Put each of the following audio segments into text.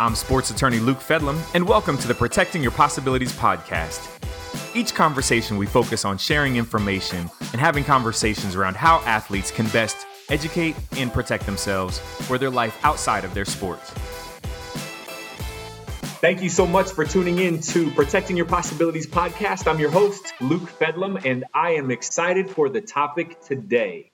I'm sports attorney Luke Fedlam, and welcome to the Protecting Your Possibilities podcast. Each conversation, we focus on sharing information and having conversations around how athletes can best educate and protect themselves for their life outside of their sports. Thank you so much for tuning in to Protecting Your Possibilities podcast. I'm your host, Luke Fedlam, and I am excited for the topic today.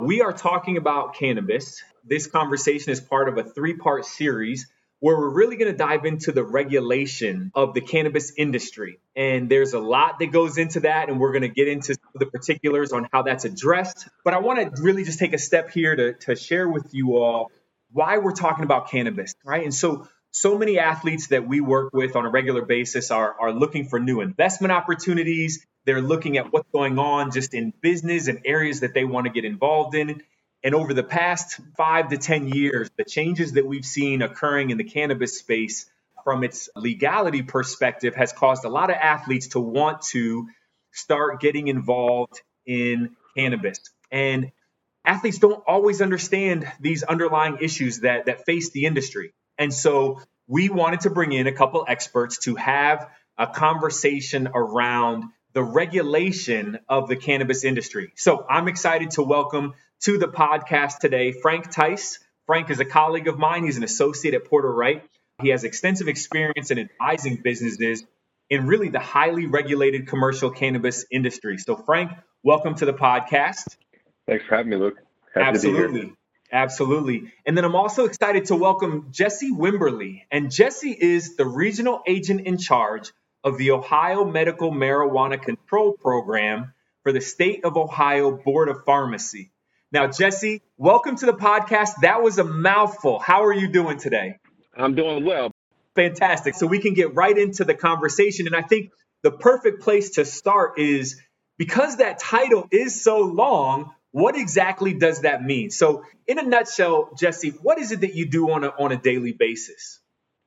We are talking about cannabis. This conversation is part of a three part series where we're really going to dive into the regulation of the cannabis industry. And there's a lot that goes into that, and we're going to get into the particulars on how that's addressed. But I want to really just take a step here to, to share with you all why we're talking about cannabis, right? And so, so many athletes that we work with on a regular basis are, are looking for new investment opportunities. They're looking at what's going on just in business and areas that they want to get involved in. And over the past five to 10 years, the changes that we've seen occurring in the cannabis space from its legality perspective has caused a lot of athletes to want to start getting involved in cannabis. And athletes don't always understand these underlying issues that, that face the industry. And so we wanted to bring in a couple experts to have a conversation around the regulation of the cannabis industry. So I'm excited to welcome to the podcast today Frank Tice. Frank is a colleague of mine. He's an associate at Porter Wright. He has extensive experience in advising businesses in really the highly regulated commercial cannabis industry. So, Frank, welcome to the podcast. Thanks for having me, Luke. Happy Absolutely. Absolutely. And then I'm also excited to welcome Jesse Wimberly. And Jesse is the regional agent in charge of the Ohio Medical Marijuana Control Program for the State of Ohio Board of Pharmacy. Now, Jesse, welcome to the podcast. That was a mouthful. How are you doing today? I'm doing well. Fantastic. So we can get right into the conversation. And I think the perfect place to start is because that title is so long, what exactly does that mean? So, in a nutshell, Jesse, what is it that you do on a, on a daily basis?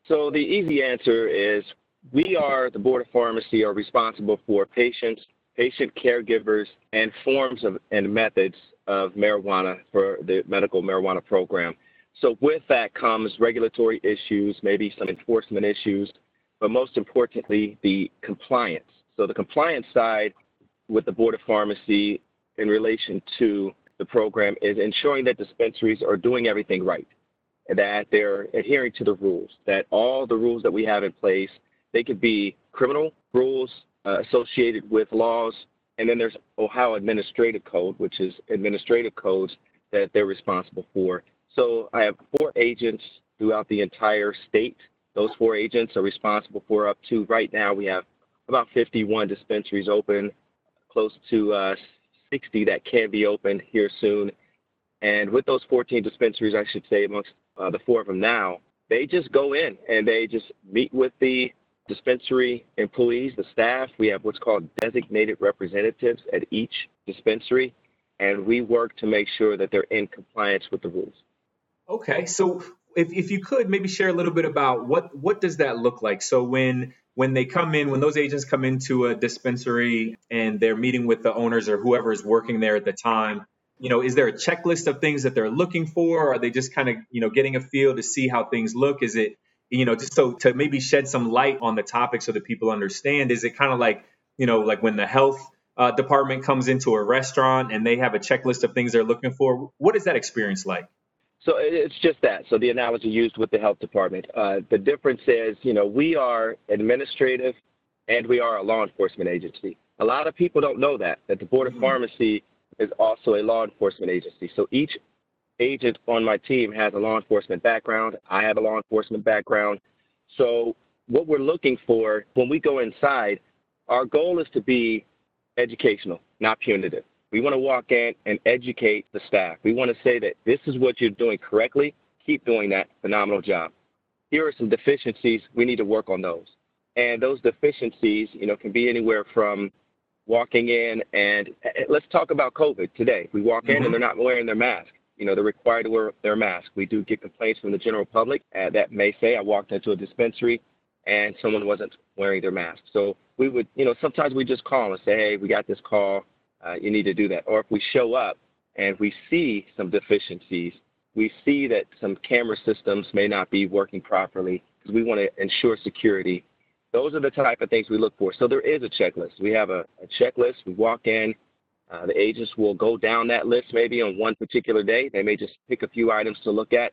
So, the easy answer is we are, the Board of Pharmacy, are responsible for patients, patient caregivers, and forms of and methods of marijuana for the medical marijuana program. So with that comes regulatory issues, maybe some enforcement issues, but most importantly, the compliance. So the compliance side with the Board of Pharmacy in relation to the program is ensuring that dispensaries are doing everything right, that they're adhering to the rules, that all the rules that we have in place, they could be criminal rules uh, associated with laws and then there's Ohio Administrative Code, which is administrative codes that they're responsible for. So I have four agents throughout the entire state. Those four agents are responsible for up to right now we have about 51 dispensaries open, close to uh, 60 that can be opened here soon. And with those 14 dispensaries, I should say, amongst uh, the four of them now, they just go in and they just meet with the dispensary employees, the staff. We have what's called designated representatives at each dispensary, and we work to make sure that they're in compliance with the rules. Okay, so if, if you could maybe share a little bit about what what does that look like? So when when they come in, when those agents come into a dispensary and they're meeting with the owners or whoever is working there at the time, you know, is there a checklist of things that they're looking for? Or are they just kind of, you know, getting a feel to see how things look? Is it you know, just so to maybe shed some light on the topic so that people understand, is it kind of like, you know, like when the health uh, department comes into a restaurant and they have a checklist of things they're looking for? What is that experience like? So it's just that. So the analogy used with the health department. Uh, the difference is, you know, we are administrative and we are a law enforcement agency. A lot of people don't know that, that the Board of mm-hmm. Pharmacy is also a law enforcement agency. So each agent on my team has a law enforcement background. I have a law enforcement background. So, what we're looking for when we go inside, our goal is to be educational, not punitive. We want to walk in and educate the staff. We want to say that this is what you're doing correctly. Keep doing that. Phenomenal job. Here are some deficiencies. We need to work on those. And those deficiencies, you know, can be anywhere from walking in and let's talk about COVID today. We walk in mm-hmm. and they're not wearing their mask you know, they're required to wear their mask. We do get complaints from the general public uh, that may say I walked into a dispensary and someone wasn't wearing their mask. So we would, you know, sometimes we just call and say, hey, we got this call. Uh, you need to do that. Or if we show up and we see some deficiencies, we see that some camera systems may not be working properly, because we want to ensure security. Those are the type of things we look for. So there is a checklist. We have a, a checklist. We walk in. Uh, the agents will go down that list maybe on one particular day. They may just pick a few items to look at.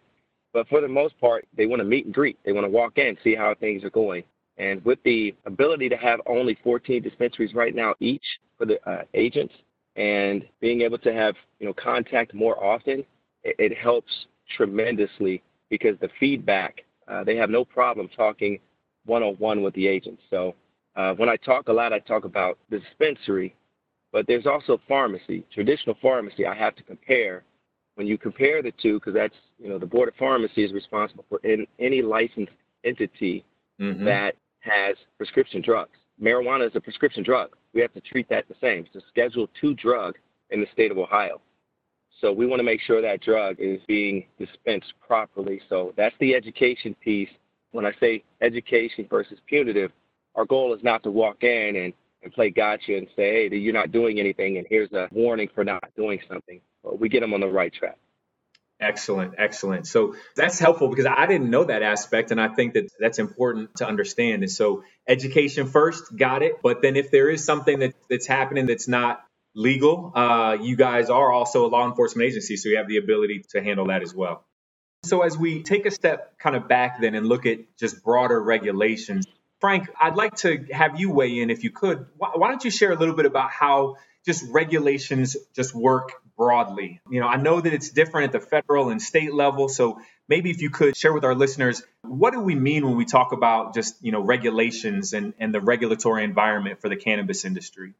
But for the most part, they want to meet and greet. They want to walk in, see how things are going. And with the ability to have only 14 dispensaries right now each for the uh, agents, and being able to have you know contact more often, it, it helps tremendously because the feedback uh, they have no problem talking one-on-one with the agents. So uh, when I talk a lot, I talk about the dispensary, but there's also pharmacy, traditional pharmacy. I have to compare. When you compare the two, because that's you know the board of pharmacy is responsible for in, any licensed entity mm-hmm. that has prescription drugs. Marijuana is a prescription drug. We have to treat that the same. It's a Schedule II drug in the state of Ohio. So we want to make sure that drug is being dispensed properly. So that's the education piece. When I say education versus punitive, our goal is not to walk in and, and play gotcha and say, hey, you're not doing anything, and here's a warning for not doing something. We get them on the right track. Excellent, excellent. So that's helpful because I didn't know that aspect, and I think that that's important to understand. And so, education first, got it. But then, if there is something that, that's happening that's not legal, uh, you guys are also a law enforcement agency, so you have the ability to handle that as well. So, as we take a step kind of back then and look at just broader regulations, Frank, I'd like to have you weigh in if you could. Why, don't you share a little bit about how just regulations just work broadly. You know, I know that it's different at the federal and state level, so maybe if you could share with our listeners, what do we mean when we talk about just, you know, regulations and, and the regulatory environment for the cannabis industry?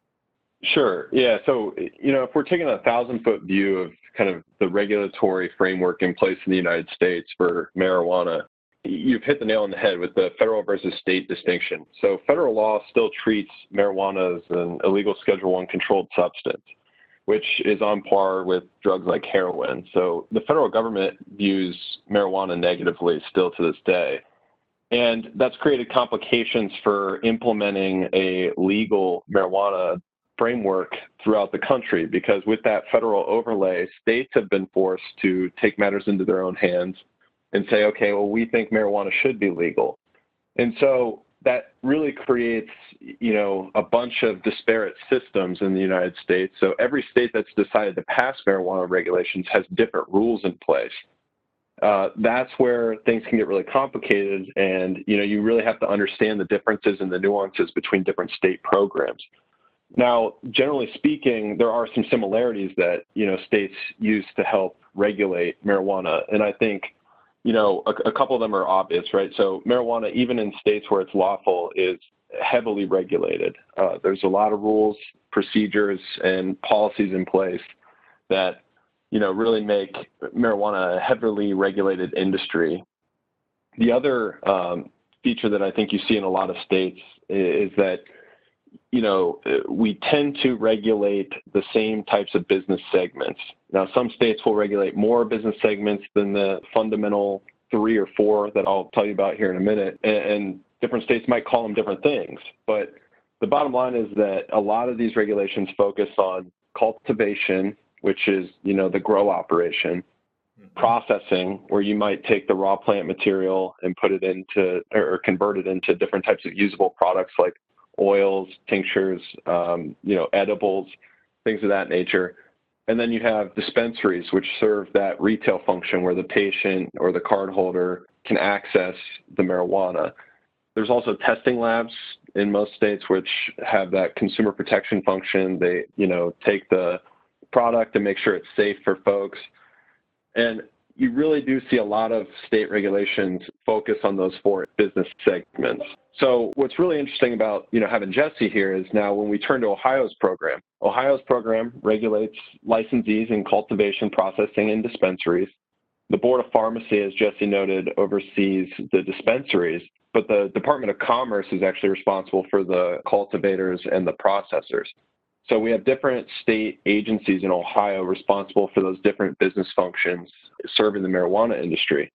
Sure. Yeah. So, you know, if we're taking a thousand foot view of kind of the regulatory framework in place in the United States for marijuana, you've hit the nail on the head with the federal versus state distinction. So, federal law still treats marijuana as an illegal Schedule One controlled substance which is on par with drugs like heroin. So the federal government views marijuana negatively still to this day. And that's created complications for implementing a legal marijuana framework throughout the country because with that federal overlay, states have been forced to take matters into their own hands and say, okay, well, we think marijuana should be legal. And so that really creates, you know, a bunch of disparate systems in the United States. So every state that's decided to pass marijuana regulations has different rules in place. Uh, that's where things can get really complicated, and you know, you really have to understand the differences and the nuances between different state programs. Now, generally speaking, there are some similarities that you know states use to help regulate marijuana, and I think you know, a, a, couple of them are obvious, right? So marijuana, even in states where it's lawful, is heavily regulated. Uh, there's a lot of rules, procedures, and policies in place that, you know, really make marijuana a heavily regulated industry. The other um, feature that I think you see in a lot of states is that you know, we tend to regulate the same types of business segments. Now, some states will regulate more business segments than the fundamental three or four that I'll tell you about here in a minute. And, different states might call them different things. But the bottom line is that a lot of these regulations focus on cultivation, which is, you know, the grow operation, mm-hmm. processing, where you might take the raw plant material and put it into or convert it into different types of usable products like oils, tinctures, um, you know, edibles, things of that nature. And then you have dispensaries, which serve that retail function where the patient or the cardholder can access the marijuana. There's also testing labs in most states which have that consumer protection function. They, you know, take the product and make sure it's safe for folks. And you really do see a lot of state regulations focus on those four business segments. So what's really interesting about you know having Jesse here is now when we turn to Ohio's program, Ohio's program regulates licensees in cultivation, processing, and dispensaries. The Board of Pharmacy, as Jesse noted, oversees the dispensaries, but the Department of Commerce is actually responsible for the cultivators and the processors. So we have different state agencies in Ohio responsible for those different business functions serving the marijuana industry.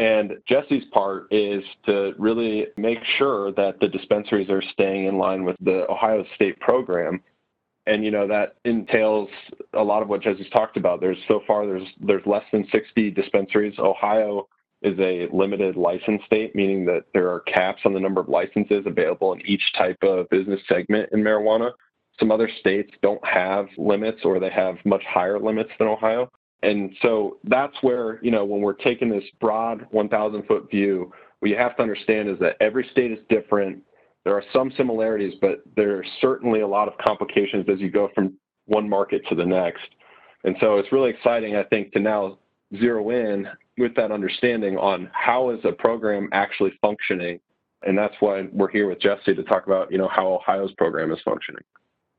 And Jesse's part is to really make sure that the dispensaries are staying in line with the Ohio State program. And you know that entails a lot of what Jesse's talked about. There's so far there's there's less than 60 dispensaries. Ohio is a limited license state, meaning that there are caps on the number of licenses available in each type of business segment in marijuana. Some other states don't have limits or they have much higher limits than Ohio. And so that's where, you know, when we're taking this broad 1,000 foot view, what you have to understand is that every state is different. There are some similarities, but there are certainly a lot of complications as you go from one market to the next. And so it's really exciting, I think, to now zero in with that understanding on how is a program actually functioning. And that's why we're here with Jesse to talk about, you know, how Ohio's program is functioning.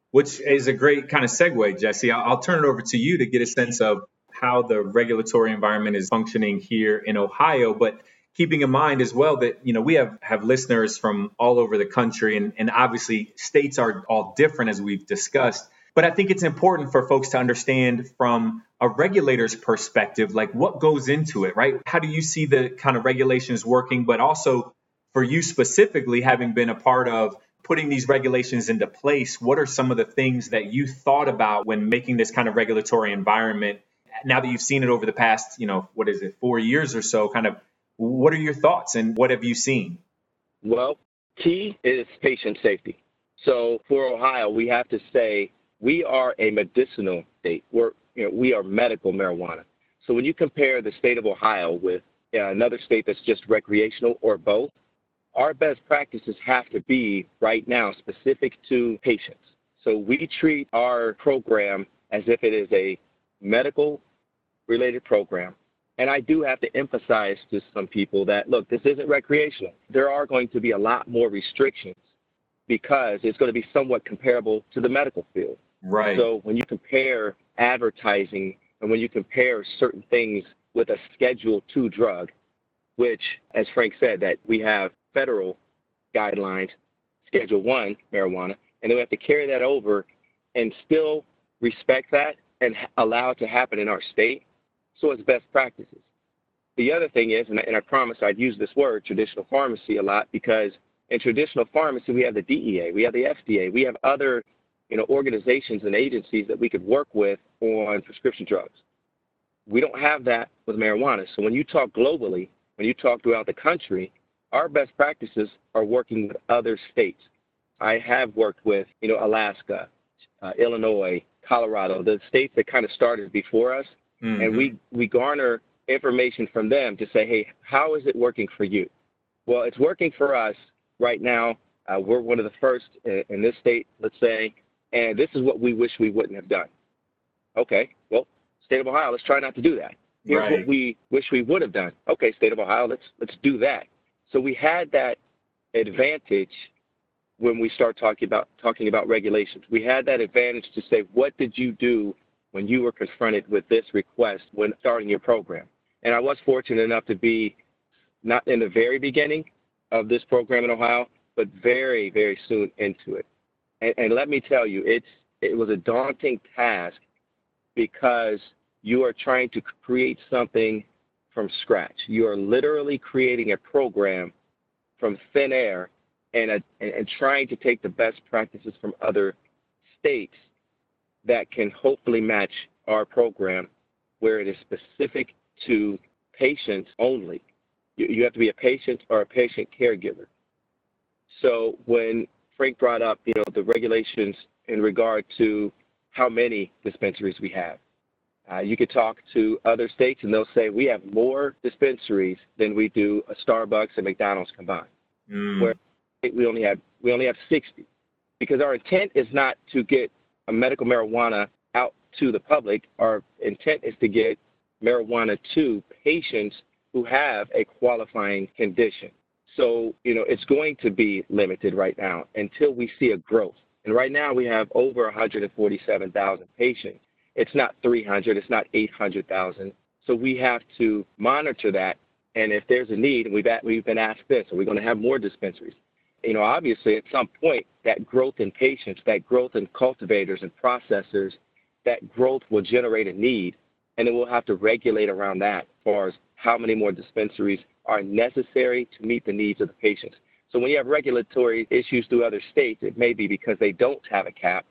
Which is a great kind of segue, Jesse. I'll, I'll turn it over to you to get a sense of how the regulatory environment is functioning here in Ohio. But keeping in mind as well that you know we have have listeners from all over the country and, and obviously states are all different as we've discussed but i think it's important for folks to understand from a regulator's perspective like what goes into it right how do you see the kind of regulations working but also for you specifically having been a part of putting these regulations into place what are some of the things that you thought about when making this kind of regulatory environment now that you've seen it over the past you know what is it four years or so kind of what are your thoughts and what have you seen? Well, key is patient safety. So for Ohio, we have to say we are a medicinal state. We're, you know, we are medical marijuana. So when you compare the state of Ohio with uh, another state that's just recreational or both, our best practices have to be right now specific to patients. So we treat our program as if it is a medical related program and I do have to emphasize to some people that, look, this isn't recreational. There are going to be a lot more restrictions because it's going to be somewhat comparable to the medical field. Right. So when you compare advertising and when you compare certain things with a Schedule 2 drug, which, as Frank said, that we have federal guidelines, Schedule 1 marijuana, and then we have to carry that over and still respect that and allow it to happen in our state so it's best practices. The other thing is, and I, and I promise I'd use this word, traditional pharmacy, a lot because in traditional pharmacy we have the DEA, we have the FDA, we have other you know, organizations and agencies that we could work with on prescription drugs. We don't have that with marijuana. So when you talk globally, when you talk throughout the country, our best practices are working with other states. I have worked with, you know, Alaska, uh, Illinois, Colorado, the states that kind of started before us, mm-hmm. and we we garner information from them to say, hey, how is it working for you? Well, it's working for us right now. Uh, we're one of the first in, in this state, let's say, and this is what we wish we wouldn't have done. Okay, well, state of Ohio, let's try not to do that. Here's right. what we wish we would have done. Okay, state of Ohio, let's let's do that. So we had that advantage when we start talking about talking about regulations. We had that advantage to say, what did you do when you were confronted with this request when starting your program. And I was fortunate enough to be not in the very beginning of this program in Ohio, but very, very soon into it. And, and let me tell you, it's it was a daunting task because you are trying to create something from scratch. You are literally creating a program from thin air and, a, and trying to take the best practices from other states that can hopefully match our program where it is specific to patients only. You, you have to be a patient or a patient caregiver. So when Frank brought up, you know, the regulations in regard to how many dispensaries we have, uh, you could talk to other states and they'll say we have more dispensaries than we do a Starbucks and McDonald's combined. Mm. Where we only have we only have 60 because our intent is not to get medical marijuana out to the public, our intent is to get marijuana to patients who have a qualifying condition. So, you know, it's going to be limited right now until we see a growth. And right now we have over 147,000 patients. It's not 300, it's not 800,000. So we have to monitor that. And if there's a need, and we've, we've been asked this, are we going to have more dispensaries? You know, obviously at some point that growth in patients, that growth in cultivators and processors, that growth will generate a need, and then we'll have to regulate around that as far as how many more dispensaries are necessary to meet the needs of the patients. So when you have regulatory issues through other states, it may be because they don't have a cap,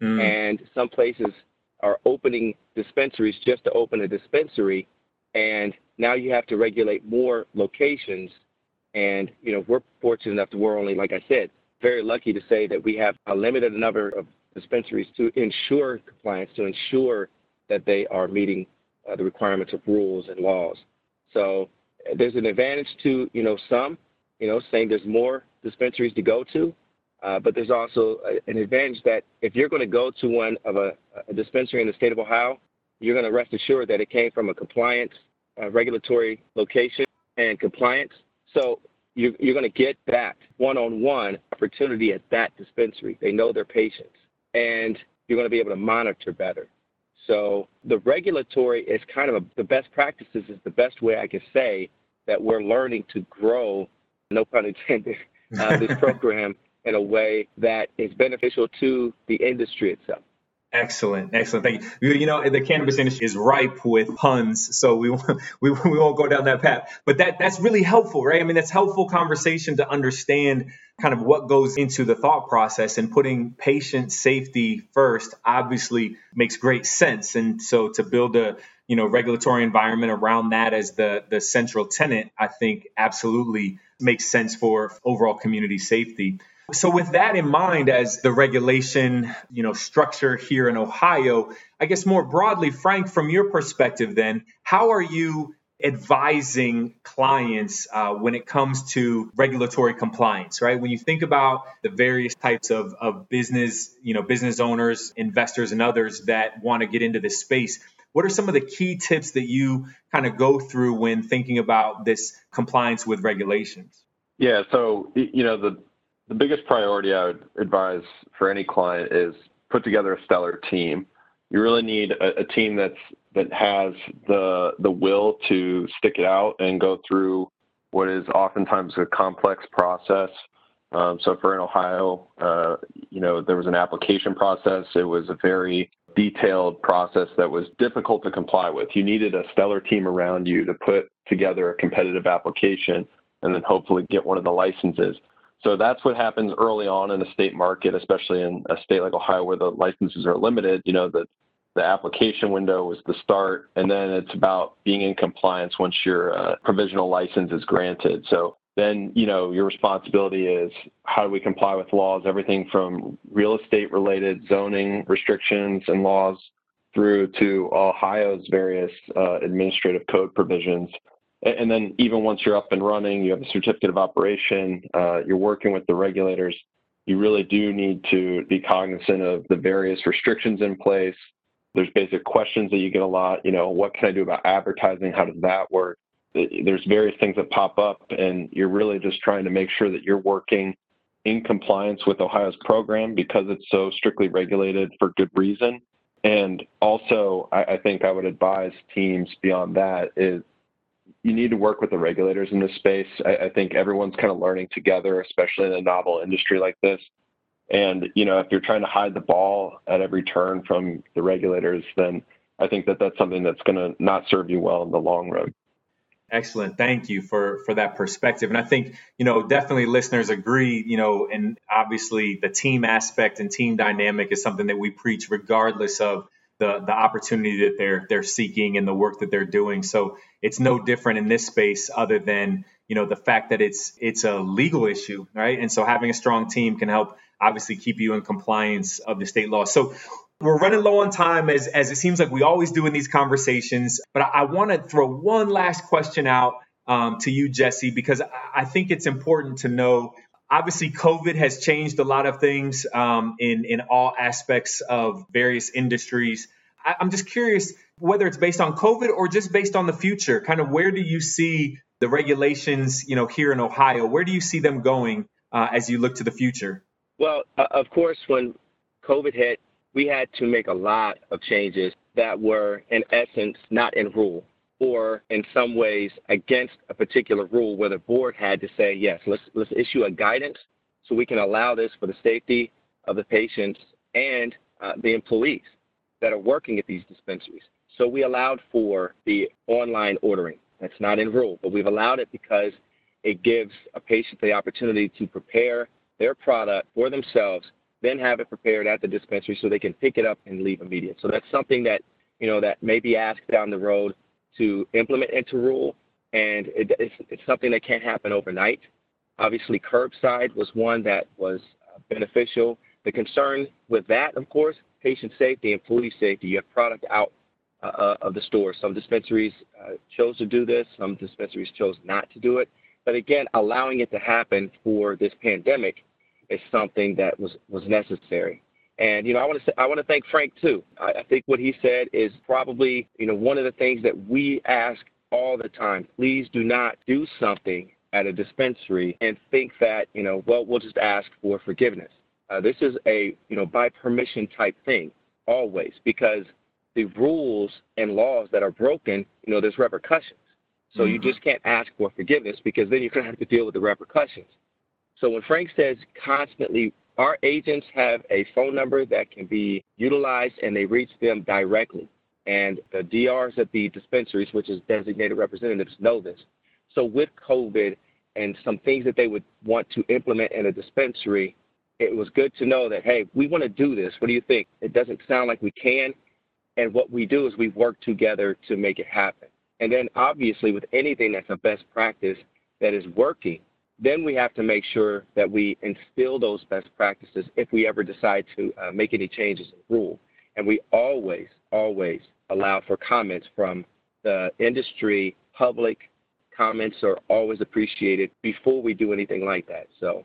mm. and some places are opening dispensaries just to open a dispensary And now you have to regulate more locations. And, you know, we're fortunate enough to we're only, like I said, very lucky to say that we have a limited number of dispensaries to ensure compliance, to ensure that they are meeting uh, the requirements of rules and laws. So there's an advantage to, you know, some, you know, saying there's more dispensaries to go to, uh, but there's also a, an advantage that if you're going to go to one of a, a, dispensary in the state of Ohio, you're going to rest assured that it came from a compliance uh, regulatory location and compliance. So you, you're going to get that one-on-one opportunity at that dispensary. They know their patients, and you're going to be able to monitor better. So the regulatory is kind of a, the best practices is the best way I can say that we're learning to grow, no pun intended, uh, this program in a way that is beneficial to the industry itself. Excellent, excellent. Thank you. You know, the cannabis industry is ripe with puns, so we we, we won't go down that path. But that that's really helpful, right? I mean, that's helpful conversation to understand kind of what goes into the thought process and putting patient safety first. Obviously, makes great sense, and so to build a you know regulatory environment around that as the the central tenant, I think absolutely makes sense for overall community safety. So with that in mind as the regulation, you know, structure here in Ohio, I guess more broadly, Frank, from your perspective then, how are you advising clients uh, when it comes to regulatory compliance, right? When you think about the various types of, of business, you know, business owners, investors, and others that want to get into this space, what are some of the key tips that you kind of go through when thinking about this compliance with regulations? Yeah, so you know the the biggest priority I would advise for any client is put together a stellar team. You really need a, a team that's that has the the will to stick it out and go through what is oftentimes a complex process. Um, so for in Ohio, uh, you know, there was an application process. It was a very detailed process that was difficult to comply with. You needed a stellar team around you to put together a competitive application and then hopefully get one of the licenses. So that's what happens early on in a state market, especially in a state like Ohio where the licenses are limited. You know, the, the application window is the start, and then it's about being in compliance once your uh, provisional license is granted. So then, you know, your responsibility is how do we comply with laws, everything from real estate related zoning restrictions and laws through to Ohio's various uh, administrative code provisions and then even once you're up and running, you have a certificate of operation, uh, you're working with the regulators, you really do need to be cognizant of the various restrictions in place. There's basic questions that you get a lot. You know, what can I do about advertising? How does that work? There's various things that pop up, and you're really just trying to make sure that you're working in compliance with Ohio's program because it's so strictly regulated for good reason. And also, I, I think I would advise teams beyond that is you need to work with the regulators in this space. I, I, think everyone's kind of learning together, especially in a novel industry like this. And you know, if you're trying to hide the ball at every turn from the regulators, then I think that that's something that's going to not serve you well in the long run. Excellent. Thank you for for that perspective. And I think, you know, definitely listeners agree, you know, and obviously the team aspect and team dynamic is something that we preach regardless of the the opportunity that they're they're seeking and the work that they're doing. So it's no different in this space other than you know the fact that it's it's a legal issue, right? And so having a strong team can help obviously keep you in compliance of the state law. So we're running low on time as, as it seems like we always do in these conversations. But I, I want to throw one last question out um, to you, Jesse, because I think it's important to know obviously covid has changed a lot of things um, in in all aspects of various industries. I, i'm just curious whether it's based on covid or just based on the future. Kind of where do you see the regulations you know here in ohio? Where do you see them going uh, as you look to the future? Well uh, of course when covid hit we had to make a lot of changes that were in essence not in rule or in some ways against a particular rule where the board had to say, yes, let's, let's issue a guidance so we can allow this for the safety of the patients and uh, the employees that are working at these dispensaries. So we allowed for the online ordering. That's not in rule, but we've allowed it because it gives a patient the opportunity to prepare their product for themselves, then have it prepared at the dispensary so they can pick it up and leave immediate. So that's something that, you know, that may be asked down the road to implement into rule, and it, it's, it's something that can't happen overnight. Obviously, curbside was one that was beneficial. The concern with that, of course, patient safety, and employee safety. You have product out uh, uh, of the store. Some dispensaries uh, chose to do this. Some dispensaries chose not to do it. But again, allowing it to happen for this pandemic is something that was was necessary. And you know, I want to say, I want to thank Frank too. I, I think what he said is probably you know one of the things that we ask all the time. Please do not do something at a dispensary and think that you know, well, we'll just ask for forgiveness. Uh, this is a you know by permission type thing always because the rules and laws that are broken, you know, there's repercussions. So mm-hmm. you just can't ask for forgiveness because then you're going to have to deal with the repercussions. So when Frank says constantly, our agents have a phone number that can be utilized and they reach them directly. And the DRs at the dispensaries, which is designated representatives, know this. So with COVID and some things that they would want to implement in a dispensary, it was good to know that, hey, we want to do this. What do you think? It doesn't sound like we can. And what we do is we work together to make it happen. And then obviously with anything that's a best practice that is working, then we have to make sure that we instill those best practices if we ever decide to uh, make any changes in rule. And we always, always allow for comments from the industry, public comments are always appreciated before we do anything like that. So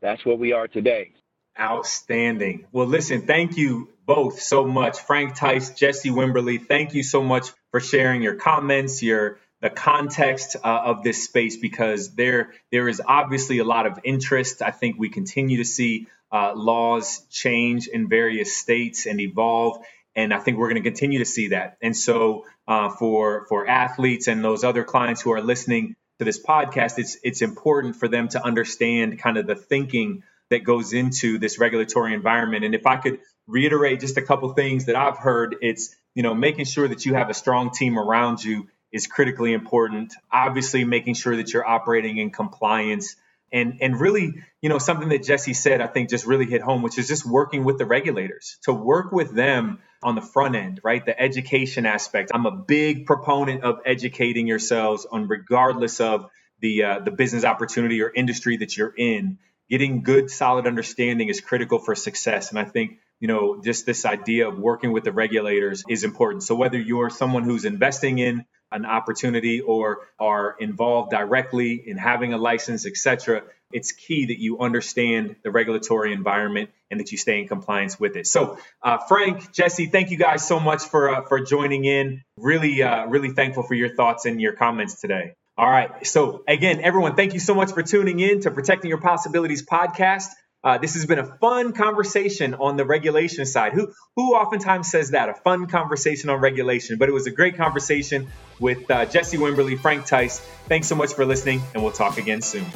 that's where we are today. Outstanding. Well, listen, thank you both so much. Frank Tice, Jesse Wimberly, thank you so much for sharing your comments, your the context uh, of this space because there there is obviously a lot of interest. I think we continue to see uh, laws change in various states and evolve, and I think we're going to continue to see that. And so, uh, for for athletes and those other clients who are listening to this podcast, it's it's important for them to understand kind of the thinking that goes into this regulatory environment. And if I could reiterate just a couple things that I've heard, it's you know making sure that you have a strong team around you is critically important. Obviously, making sure that you're operating in compliance. And, and really, you know, something that Jesse said, I think just really hit home, which is just working with the regulators to work with them on the front end, right? The education aspect. I'm a big proponent of educating yourselves on regardless of the uh, the business opportunity or industry that you're in getting good, solid understanding is critical for success. And I think, you know, just this idea of working with the regulators is important. So whether you're someone who's investing in an opportunity or are involved directly in having a license, etc., it's key that you understand the regulatory environment and that you stay in compliance with it. So, uh, Frank, Jesse, thank you guys so much for uh, for joining in. Really, uh, really thankful for your thoughts and your comments today. All right. So, again, everyone, thank you so much for tuning in to Protecting Your Possibilities podcast. Uh, this has been a fun conversation on the regulation side. Who who oftentimes says that a fun conversation on regulation? But it was a great conversation with uh, Jesse Wimberly, Frank Tice. Thanks so much for listening, and we'll talk again soon.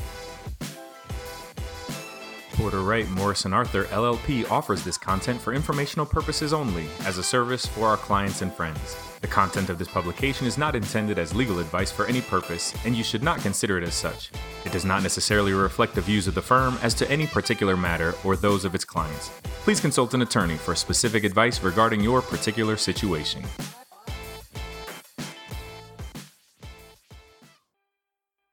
Porter Wright Morrison Arthur LLP offers this content for informational purposes only as a service for our clients and friends. The content of this publication is not intended as legal advice for any purpose, and you should not consider it as such. It does not necessarily reflect the views of the firm as to any particular matter or those of its clients. Please consult an attorney for specific advice regarding your particular situation.